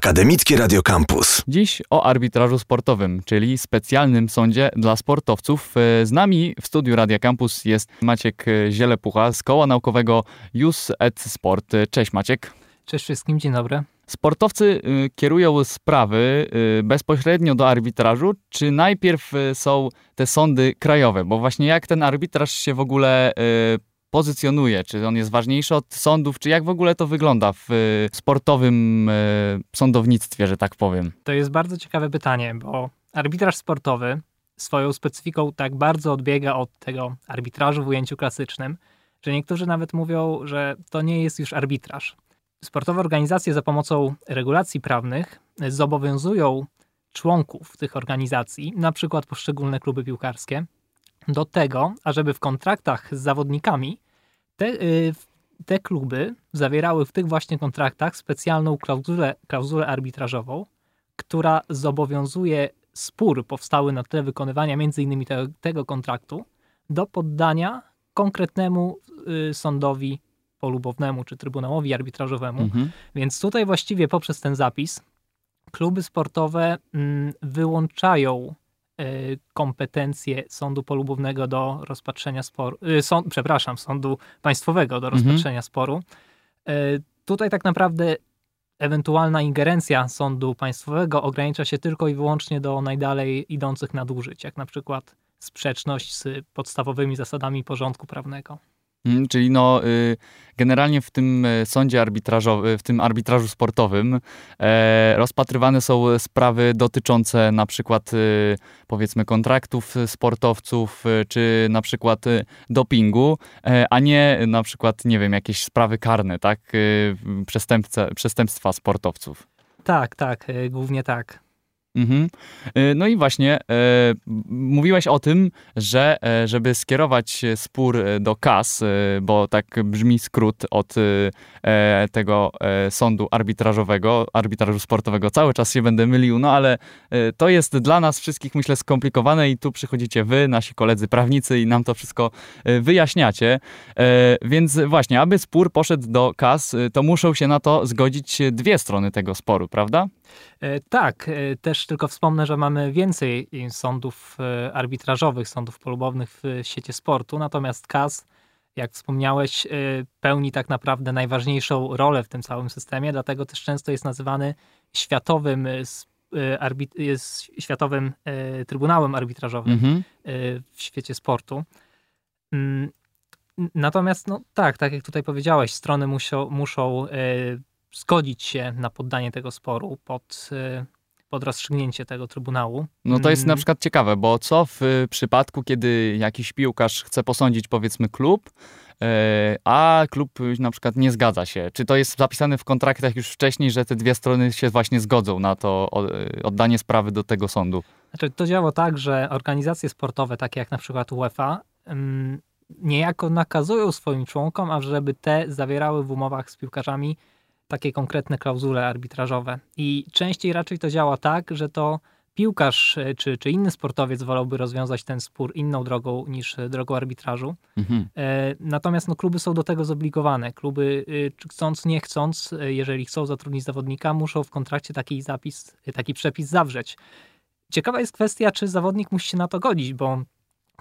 Akademickie Radio Campus. Dziś o arbitrażu sportowym, czyli specjalnym sądzie dla sportowców. E, z nami w studiu Radio Campus jest Maciek Zielepucha z koła naukowego Jus et Sport. Cześć Maciek. Cześć wszystkim, dzień dobry. Sportowcy y, kierują sprawy bezpośrednio do arbitrażu, czy najpierw są te sądy krajowe? Bo właśnie jak ten arbitraż się w ogóle pozycjonuje? Czy on jest ważniejszy od sądów? Czy jak w ogóle to wygląda w sportowym sądownictwie, że tak powiem? To jest bardzo ciekawe pytanie, bo arbitraż sportowy swoją specyfiką tak bardzo odbiega od tego arbitrażu w ujęciu klasycznym, że niektórzy nawet mówią, że to nie jest już arbitraż. Sportowe organizacje za pomocą regulacji prawnych zobowiązują członków tych organizacji, na przykład poszczególne kluby piłkarskie, do tego, ażeby w kontraktach z zawodnikami te, y, te kluby zawierały w tych właśnie kontraktach specjalną klauzulę, klauzulę arbitrażową, która zobowiązuje spór powstały na tle wykonywania m.in. Te, tego kontraktu do poddania konkretnemu y, sądowi polubownemu czy trybunałowi arbitrażowemu. Mhm. Więc tutaj właściwie poprzez ten zapis kluby sportowe mm, wyłączają kompetencje sądu polubownego do rozpatrzenia sporu, e, sąd, przepraszam, sądu państwowego do mhm. rozpatrzenia mhm. sporu. E, tutaj tak naprawdę ewentualna ingerencja sądu państwowego ogranicza się tylko i wyłącznie do najdalej idących nadużyć, jak na przykład sprzeczność z podstawowymi zasadami porządku prawnego. Mm, czyli no, y, generalnie w tym e, sądzie arbitrażowym, w tym arbitrażu sportowym e, rozpatrywane są sprawy dotyczące na przykład y, powiedzmy kontraktów sportowców, y, czy na przykład dopingu, e, a nie na przykład, nie wiem, jakieś sprawy karne, tak? przestępstwa sportowców. Tak, tak, głównie tak. Mhm. Y, no i właśnie e, mówiłeś o tym, że e, żeby skierować spór e, do KAS, bo tak brzmi skrót od tego sądu arbitrażowego, arbitrażu sportowego, cały czas się będę mylił, no ale to jest dla nas wszystkich myślę skomplikowane i tu przychodzicie wy, nasi koledzy prawnicy i nam to wszystko wyjaśniacie. Więc właśnie, aby spór poszedł do KAS, to muszą się na to zgodzić dwie strony tego sporu, prawda? E, tak, e, też tylko wspomnę, że mamy więcej sądów e, arbitrażowych, sądów polubownych w świecie sportu, natomiast KAS, jak wspomniałeś, pełni tak naprawdę najważniejszą rolę w tym całym systemie, dlatego też często jest nazywany światowym, światowym Trybunałem Arbitrażowym mhm. w świecie sportu. Mm, natomiast, no tak, tak jak tutaj powiedziałeś, strony muszą, muszą zgodzić się na poddanie tego sporu pod, y, pod rozstrzygnięcie tego trybunału. No to jest na mm. przykład ciekawe, bo co w przypadku, kiedy jakiś piłkarz chce posądzić powiedzmy klub, y, a klub na przykład nie zgadza się. Czy to jest zapisane w kontraktach już wcześniej, że te dwie strony się właśnie zgodzą na to y, oddanie sprawy do tego sądu? Znaczy, to działa tak, że organizacje sportowe, takie jak na przykład UEFA, niejako nakazują swoim członkom, ażeby te zawierały w umowach z piłkarzami takie konkretne klauzule arbitrażowe. I częściej raczej to działa tak, że to piłkarz e, czy, czy inny sportowiec wolałby rozwiązać ten spór inną drogą niż e, drogą arbitrażu. Mhm. E, natomiast no, kluby są do tego zobligowane. Kluby chcąc, nie chcąc, jeżeli chcą zatrudnić zawodnika, muszą w kontrakcie taki zapis, taki przepis zawrzeć. Ciekawa jest kwestia, czy zawodnik musi się na to godzić, bo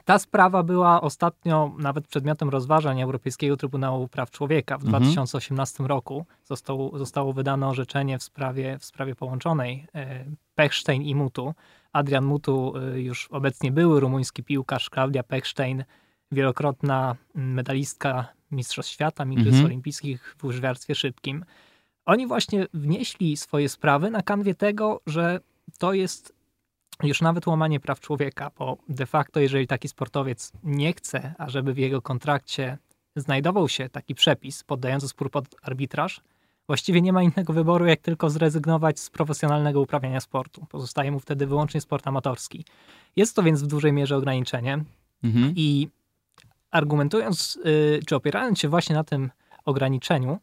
ta sprawa była ostatnio nawet przedmiotem rozważań Europejskiego Trybunału Praw Człowieka. W mhm. 2018 roku zostało, zostało wydane orzeczenie w sprawie, w sprawie połączonej e, Pechstein i Mutu. Adrian Mutu, e, już obecnie były rumuński piłkarz, Klaudia Pechstein, wielokrotna medalistka Mistrzostw Świata, Igrzysk mhm. Olimpijskich w łyżwiarstwie szybkim. Oni właśnie wnieśli swoje sprawy na kanwie tego, że to jest już nawet łamanie praw człowieka, bo de facto, jeżeli taki sportowiec nie chce, ażeby w jego kontrakcie znajdował się taki przepis poddający spór pod arbitraż, właściwie nie ma innego wyboru, jak tylko zrezygnować z profesjonalnego uprawiania sportu. Pozostaje mu wtedy wyłącznie sport amatorski. Jest to więc w dużej mierze ograniczenie mhm. i argumentując, y, czy opierając się właśnie na tym ograniczeniu,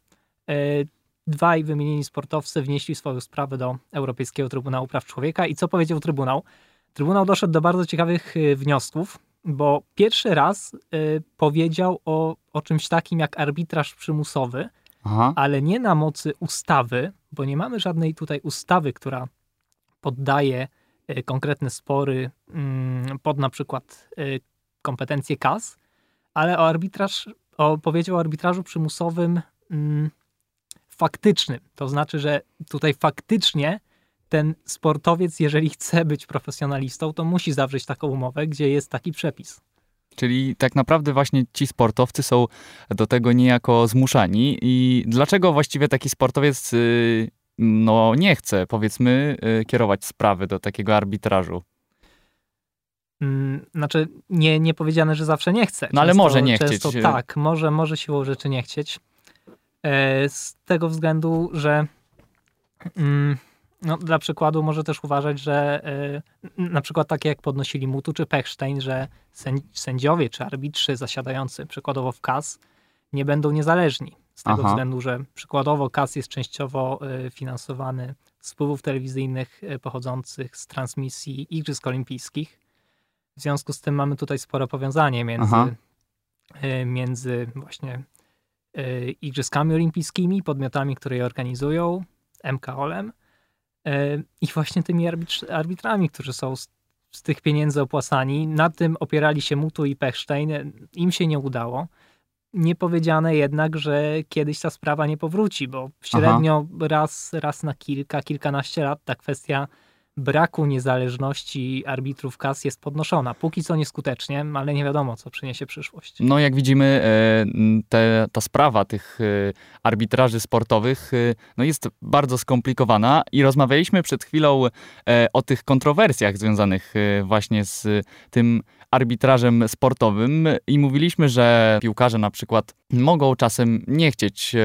y, dwaj wymienieni sportowcy wnieśli swoją sprawę do Europejskiego Trybunału Praw Człowieka. I co powiedział Trybunał? Trybunał doszedł do bardzo ciekawych y, wniosków, bo pierwszy raz y, powiedział o, o czymś takim jak arbitraż przymusowy, Aha. ale nie na mocy ustawy, bo nie mamy żadnej tutaj ustawy, która poddaje y, konkretne spory mm, pod na przykład kompetencje KAS, ale o arbitraż, o, powiedział o arbitrażu przymusowym faktycznym. To znaczy, że tutaj faktycznie ten sportowiec, jeżeli chce być profesjonalistą, to musi zawrzeć taką umowę, gdzie jest taki przepis. Czyli tak naprawdę właśnie ci sportowcy są do tego niejako zmuszani. I dlaczego właściwie taki sportowiec y, no, nie chce, powiedzmy, y, kierować sprawy do takiego arbitrażu? Mm, znaczy, nie, nie powiedziane, że zawsze nie chce. No ale może nie chcieć. Często tak, może, może siłą rzeczy nie chcieć. E, z tego względu, że mm, no, dla przykładu może też uważać, że y, na przykład takie jak podnosili Mutu czy Pechstein, że sędziowie czy arbitrzy zasiadający przykładowo w KAS nie będą niezależni. Z tego Aha. względu, że przykładowo KAS jest częściowo y, finansowany z wpływów telewizyjnych pochodzących z transmisji Igrzysk Olimpijskich. W związku z tym mamy tutaj spore powiązanie między, między właśnie Igrzyskami Olimpijskimi, podmiotami, które je organizują, MKOL-em, E, i właśnie tymi arbitrami, którzy są z, z, tych pieniędzy opłacani. Na tym opierali się Mutu i Pechstein. Im się nie udało. Nie powiedziane jednak, że kiedyś ta sprawa nie powróci, bo średnio raz, raz na kilka, kilkanaście lat ta kwestia braku niezależności arbitrów kas jest podnoszona. Póki co nieskutecznie, ale nie wiadomo, co przyniesie przyszłość. No jak widzimy, e, te, ta sprawa tych e, arbitraży sportowych e, no jest bardzo skomplikowana i rozmawialiśmy przed chwilą o tych kontrowersjach związanych właśnie z tym arbitrażem sportowym i mówiliśmy, że piłkarze na przykład mogą czasem nie chcieć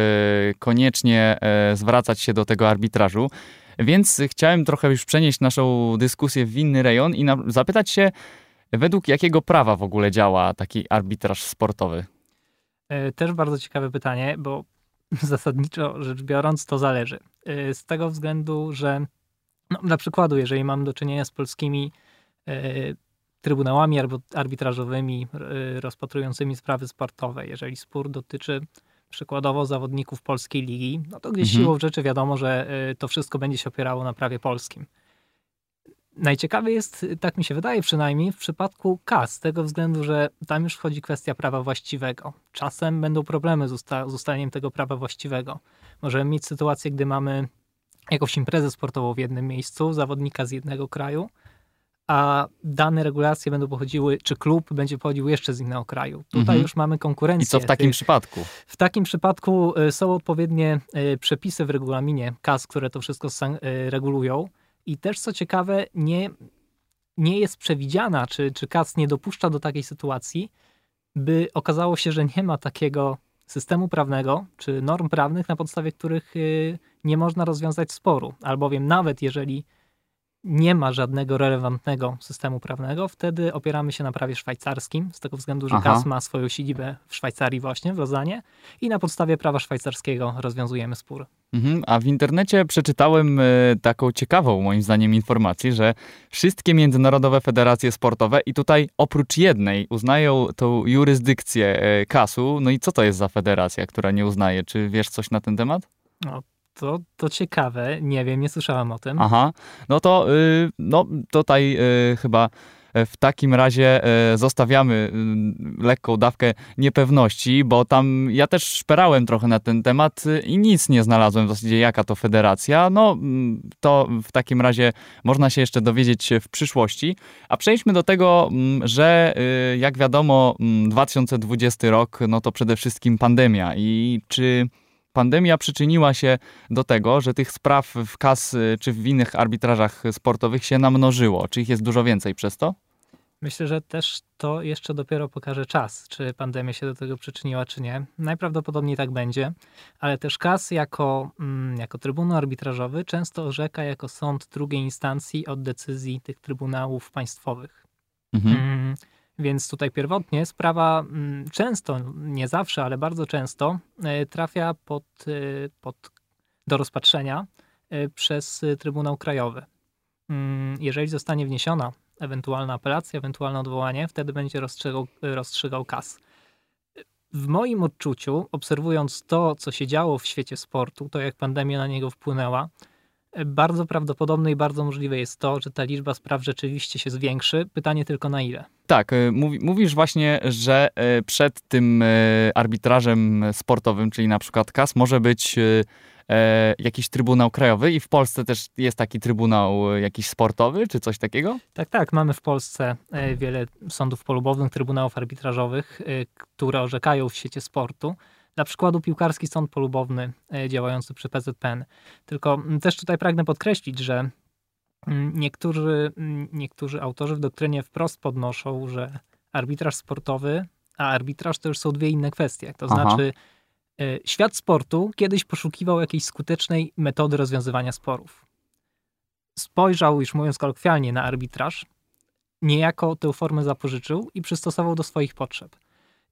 koniecznie zwracać się do tego arbitrażu. Więc chciałem trochę już przenieść naszą dyskusję w inny rejon i zapytać się, według jakiego prawa w ogóle działa taki arbitraż sportowy? E, też bardzo ciekawe pytanie, bo zasadniczo rzecz biorąc to zależy. E, z tego względu, że no, dla przykładu, jeżeli mamy do czynienia z polskimi e, trybunałami arbitrażowymi rozpatrującymi sprawy sportowe, jeżeli spór dotyczy przykładowo zawodników polskiej ligi, no to gdzieś mhm. siłą rzeczy wiadomo, że y, to wszystko będzie się opierało na prawie polskim. Najciekawy jest, tak mi się wydaje przynajmniej, w przypadku KAS, z tego względu, że tam już wchodzi kwestia prawa właściwego. Czasem będą problemy z, usta z ustaleniem tego prawa właściwego. Możemy mieć sytuację, gdy mamy jakąś imprezę sportową w jednym miejscu, zawodnika z jednego kraju, a dane regulacje będą pochodziły, czy klub będzie pochodził jeszcze z innego kraju. Tutaj mhm. już mamy konkurencję. I co w takim przypadku? W takim przypadku y, są odpowiednie y, przepisy w regulaminie KAS, które to wszystko y, regulują. I też co ciekawe, nie, nie jest przewidziana, czy, czy KAS nie dopuszcza do takiej sytuacji, by okazało się, że nie ma takiego systemu prawnego, czy norm prawnych, na podstawie których nie można rozwiązać sporu. Albowiem nawet jeżeli nie ma żadnego relevantnego systemu prawnego, wtedy opieramy się na prawie szwajcarskim, z tego względu, że Aha. KAS ma swoją siedzibę w Szwajcarii właśnie, w Lozanie i na podstawie prawa szwajcarskiego rozwiązujemy spór. Mhm, a w internecie przeczytałem e, taką ciekawą moim zdaniem informację, że wszystkie międzynarodowe federacje sportowe i tutaj oprócz jednej uznają tą jurysdykcję e, KAS-u. No i co to jest za federacja, która nie uznaje? Czy wiesz coś na ten temat? No, to, to ciekawe, nie wiem, nie słyszałem o tym. Aha, no to yy, no, tutaj yy, chyba e, w takim razie e, zostawiamy y, lekką dawkę niepewności, bo tam ja też szperałem trochę na ten temat i nic nie znalazłem w zasadzie jaka to federacja. No mm, to w takim razie można się jeszcze dowiedzieć w przyszłości. A przejdźmy do tego, mm, że y, jak wiadomo 2020 mm, rok no to przede wszystkim pandemia i czy pandemia przyczyniła się do tego, że tych spraw w KAS czy w innych arbitrażach sportowych się namnożyło. Czy ich jest dużo więcej przez to? Myślę, że też to jeszcze dopiero pokaże czas, czy pandemia się do tego przyczyniła, czy nie. Najprawdopodobniej tak będzie, ale też KAS jako, mm, jako Trybunał Arbitrażowy często orzeka jako sąd drugiej instancji od decyzji tych trybunałów państwowych. Mhm. Więc tutaj pierwotnie sprawa mm, często, nie zawsze, ale bardzo często e, trafia pod, e, pod, do rozpatrzenia e, przez Trybunał Krajowy. Mm, jeżeli zostanie wniesiona ewentualna apelacja, ewentualne odwołanie, wtedy będzie rozstrzygał, rozstrzygał KAS. w moim odczuciu, obserwując to, co się działo w świecie sportu, to jak pandemia na niego wpłynęła, bardzo prawdopodobne i bardzo możliwe jest to, że ta liczba spraw rzeczywiście się zwiększy. Pytanie tylko na ile. Tak, y, mówisz właśnie, że y, przed tym y, arbitrażem sportowym, czyli na przykład KAS, może być e, jakiś trybunał krajowy i w Polsce też jest taki trybunał jakiś sportowy, czy coś takiego? Tak, tak. Mamy w Polsce e, wiele sądów polubownych, trybunałów arbitrażowych, e, które orzekają w świecie sportu. Dla przykładu piłkarski sąd polubowny e, działający przy PZPN. Tylko mm, też tutaj pragnę podkreślić, że mm, niektórzy, mm, niektórzy autorzy w doktrynie wprost podnoszą, że arbitraż sportowy, a arbitraż to już są dwie inne kwestie. To Aha. znaczy, e, świat sportu kiedyś poszukiwał jakiejś skutecznej metody rozwiązywania sporów. Spojrzał, już mówiąc kolokwialnie, na arbitraż, niejako tę formę zapożyczył i przystosował do swoich potrzeb.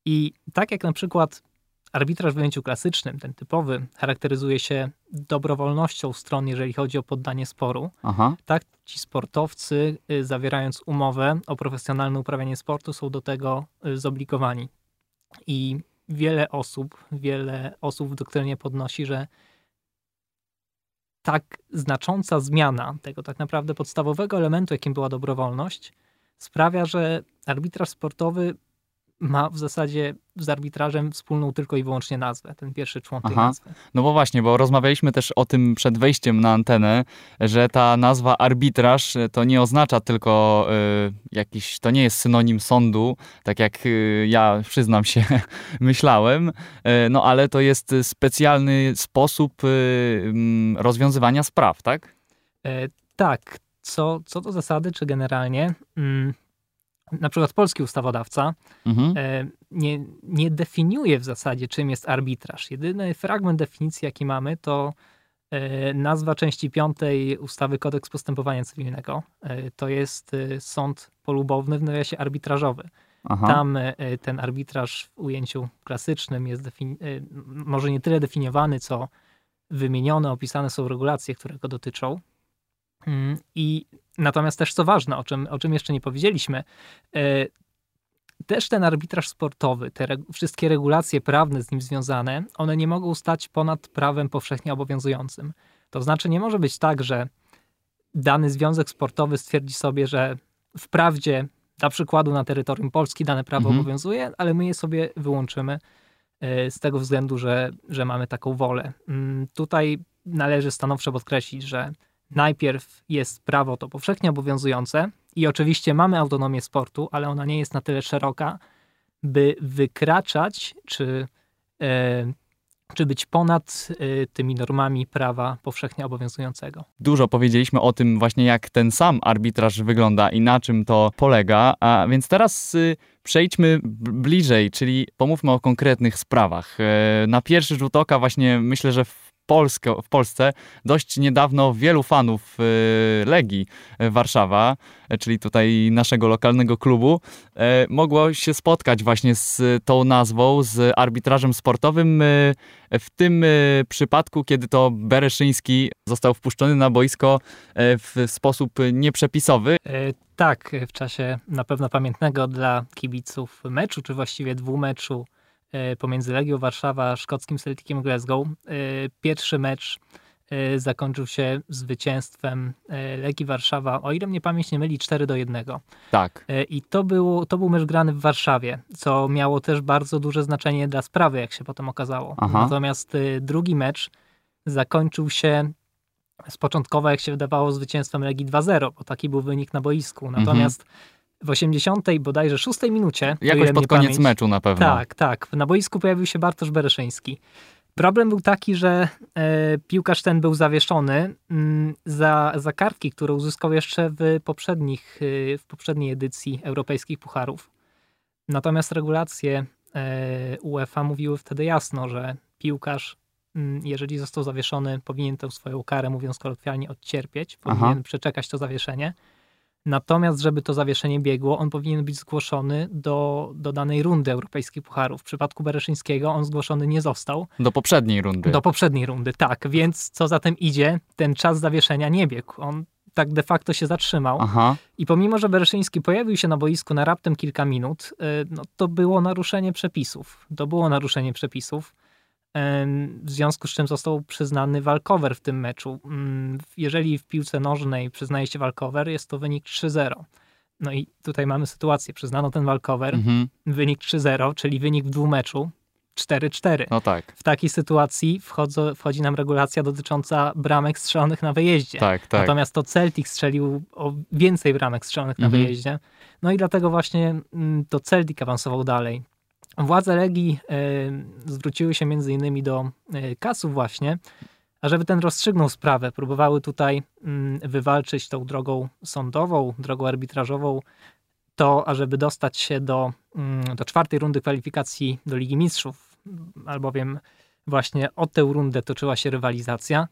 I tak jak na przykład Arbitraż w ujęciu klasycznym, ten typowy, charakteryzuje się dobrowolnością stron, jeżeli chodzi o poddanie sporu. Aha. Tak ci sportowcy, y, zawierając umowę o profesjonalne uprawianie sportu, są do tego y, zobligowani. I wiele osób, wiele osób w doktrynie podnosi, że tak znacząca zmiana tego tak naprawdę podstawowego elementu, jakim była dobrowolność, sprawia, że arbitraż sportowy ma w zasadzie z arbitrażem wspólną tylko i wyłącznie nazwę, ten pierwszy człon tej Aha. nazwy. No bo właśnie, bo rozmawialiśmy też o tym przed wejściem na antenę, że ta nazwa arbitraż to nie oznacza tylko y, jakiś, to nie jest synonim sądu, tak jak y, ja przyznam się, myślałem, y, no ale to jest specjalny sposób mm, rozwiązywania spraw, tak? E, tak. Co, co do zasady, czy generalnie... Na przykład polski ustawodawca mhm. E, nie, nie definiuje w zasadzie, czym jest arbitraż. Jedyny fragment definicji, jaki mamy, to e, nazwa części piątej ustawy Kodeks Postępowania Cywilnego. E, to jest sąd polubowny w nawiasie arbitrażowy. Aha. Tam ten arbitraż w ujęciu klasycznym jest może nie tyle definiowany, co wymienione, opisane są regulacje, które go dotyczą. Mm, I natomiast też co ważne, o czym, o czym jeszcze nie powiedzieliśmy, e, też ten arbitraż sportowy, te wszystkie regulacje prawne z nim związane, one nie mogą stać ponad prawem powszechnie obowiązującym. To znaczy, nie może być tak, że dany związek sportowy stwierdzi sobie, że wprawdzie, dla przykładu na terytorium Polski dane prawo mhm. obowiązuje, ale my je sobie wyłączymy e, z tego względu, że, że mamy taką wolę. Mm, tutaj należy stanowczo podkreślić, że najpierw jest prawo to powszechnie obowiązujące i oczywiście mamy autonomię sportu, ale ona nie jest na tyle szeroka, by wykraczać czy, e, czy być ponad e, tymi normami prawa powszechnie obowiązującego. Dużo powiedzieliśmy o tym właśnie, jak ten sam arbitraż wygląda i na czym to polega, a więc teraz y, przejdźmy bliżej, czyli pomówmy o konkretnych sprawach. E, na pierwszy rzut oka właśnie myślę, że Polskę, w Polsce dość niedawno wielu fanów y, Legii Warszawa, czyli tutaj naszego lokalnego klubu, mogło się spotkać właśnie z tą nazwą, z arbitrażem sportowym. Y, w tym y, przypadku, kiedy to Bereszyński został wpuszczony na boisko w sposób nieprzepisowy. E, tak, w czasie na pewno pamiętnego dla kibiców meczu, czy właściwie dwumeczu E, pomiędzy Legią Warszawa a szkockim Celticiem Glasgow. E, pierwszy mecz e, zakończył się zwycięstwem Legii Warszawa, o ile mnie pamięć nie myli, 4 do 1. Tak. I to, było, to był mecz grany w Warszawie, co miało też bardzo duże znaczenie dla sprawy, jak się potem okazało. Aha. Natomiast drugi mecz zakończył się z początkowo, jak się wydawało, zwycięstwem Legii 2-0, bo taki był wynik na boisku. Mhm. Natomiast mhm w 80 bodajże 6 minucie. Jakoś pod koniec pamięć, meczu na pewno. Tak, tak. Na boisku pojawił się Bartosz Bereszyński. Problem był taki, że e, piłkarz ten był zawieszony m, mm, za, za kartki, które uzyskał jeszcze w, poprzednich, e, w poprzedniej edycji europejskich pucharów. Natomiast regulacje e, UEFA mówiły wtedy jasno, że piłkarz, mm, jeżeli został zawieszony, powinien tę swoją karę, mówiąc kolokwialnie, odcierpieć, powinien Aha. przeczekać to zawieszenie Natomiast, żeby to zawieszenie biegło, on powinien być zgłoszony do, do danej rundy europejskich pucharów. W przypadku Bereszyńskiego on zgłoszony nie został. Do poprzedniej rundy. Do poprzedniej rundy, tak. Więc co za tym idzie, ten czas zawieszenia nie biegł. On tak de facto się zatrzymał. Aha. I pomimo, że Bereszyński pojawił się na boisku na raptem kilka minut, y, no, to było naruszenie przepisów. To było naruszenie przepisów, w związku z czym został przyznany walkover w tym meczu. Mm, Jeżeli w piłce nożnej przyznaje się walkover, jest to wynik 3-0. No i tutaj mamy sytuację, przyznano ten walkover, Mhm. wynik 3-0, czyli wynik w dwumeczu 4-4. No tak, W takiej sytuacji wchodzo, wchodzi nam regulacja dotycząca bramek strzelonych na wyjeździe. tak, tak. Natomiast to Celtic strzelił o więcej bramek strzelonych na Mhm. wyjeździe. No i dlatego właśnie mm, to Celtic awansował dalej. Władze Legii e, zwróciły się między innymi do e, kasów właśnie, ażeby ten rozstrzygnął sprawę. Próbowały tutaj mm, wywalczyć tą drogą sądową, drogą arbitrażową to, ażeby dostać się do, mm, do czwartej rundy kwalifikacji do Ligi Mistrzów, albowiem właśnie o tę rundę toczyła się rywalizacja.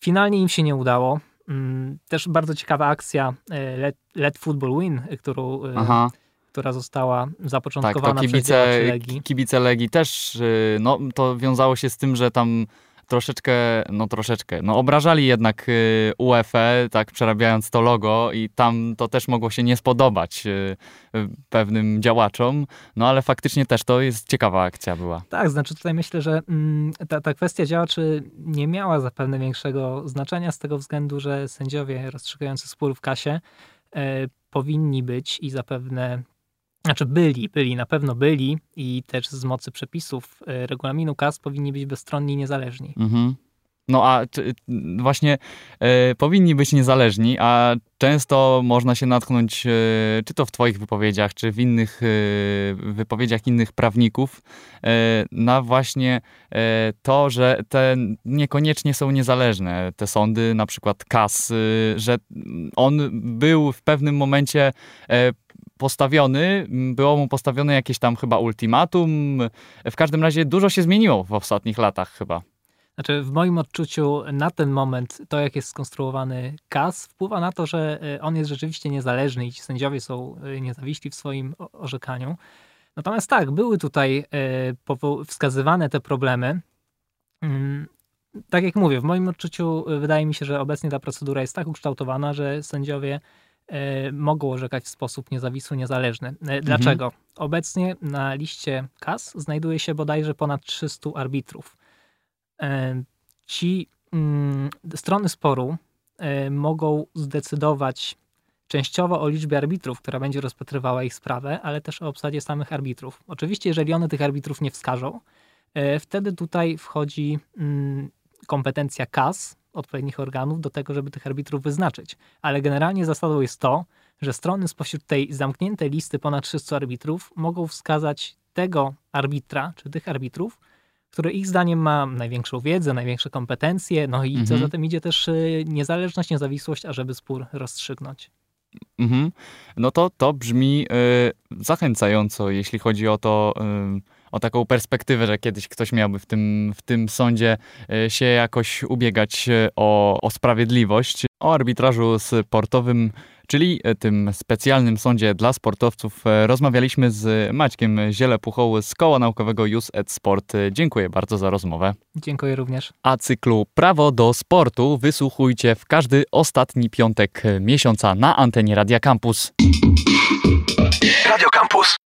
Finalnie im się nie udało. Mm, Też bardzo ciekawa akcja e, Let, Let Football Win, którą, Aha, która została tak, zapoczątkowana to przez kibice, działaczy Legii. kibice Legii też, y, no to wiązało się z tym, że tam troszeczkę, no troszeczkę, no obrażali jednak y, UEFA, tak przerabiając to logo i tam to też mogło się nie spodobać y, pewnym działaczom, no ale faktycznie też to jest ciekawa akcja była. Tak, znaczy tutaj myślę, że mm, ta, ta kwestia działaczy nie miała zapewne większego znaczenia z tego względu, że sędziowie rozstrzygający spór w kasie e, powinni być i zapewne, znaczy byli, byli, na pewno byli i też z mocy przepisów e, regulaminu kas powinni być bezstronni i niezależni. Mhm. No a czy, właśnie e, powinni być niezależni, a często można się natknąć, e, czy to w Twoich wypowiedziach, czy w innych e, wypowiedziach innych prawników, na właśnie to, że te niekoniecznie są niezależne, te sądy, na przykład KAS, że on był w pewnym momencie postawiony, było mu postawione jakieś tam chyba ultimatum. W każdym razie dużo się zmieniło w ostatnich latach chyba. Znaczy, w moim odczuciu na ten moment to, jak jest skonstruowany KAS, wpływa na to, że e, on jest rzeczywiście niezależny i ci sędziowie są e, niezawiśli w swoim orzekaniu. Natomiast tak, były tutaj e, wskazywane te problemy. Mm, Tak jak mówię, w moim odczuciu wydaje mi się, że obecnie ta procedura jest tak ukształtowana, że sędziowie mogą orzekać w sposób niezawisły, niezależny. E, Dlaczego? Obecnie na liście KAS znajduje się bodajże ponad 300 arbitrów. E, Ci mm, strony sporu e, mogą zdecydować częściowo o liczbie arbitrów, która będzie rozpatrywała ich sprawę, ale też o obsadzie samych arbitrów. Oczywiście, jeżeli one tych arbitrów nie wskażą, e, wtedy tutaj wchodzi mm, kompetencja KAS, odpowiednich organów, do tego, żeby tych arbitrów wyznaczyć. Ale generalnie zasadą jest to, że strony spośród tej zamkniętej listy ponad 300 arbitrów mogą wskazać tego arbitra, czy tych arbitrów, który ich zdaniem ma największą wiedzę, największe kompetencje, no i co Mhm. za tym idzie też y, niezależność, niezawisłość, ażeby spór rozstrzygnąć. Mhm. No to to brzmi y, zachęcająco, jeśli chodzi o to, y, o taką perspektywę, że kiedyś ktoś miałby w tym, w tym sądzie y, się jakoś ubiegać y, o, o sprawiedliwość. O arbitrażu sportowym, czyli y, tym specjalnym sądzie dla sportowców, rozmawialiśmy z Maćkiem Zielepuchą z Koła Naukowego Jus et Sport. Dziękuję bardzo za rozmowę. Dziękuję również. A cyklu Prawo do Sportu wysłuchujcie w każdy ostatni piątek miesiąca na antenie Radia Campus. Radio Campus.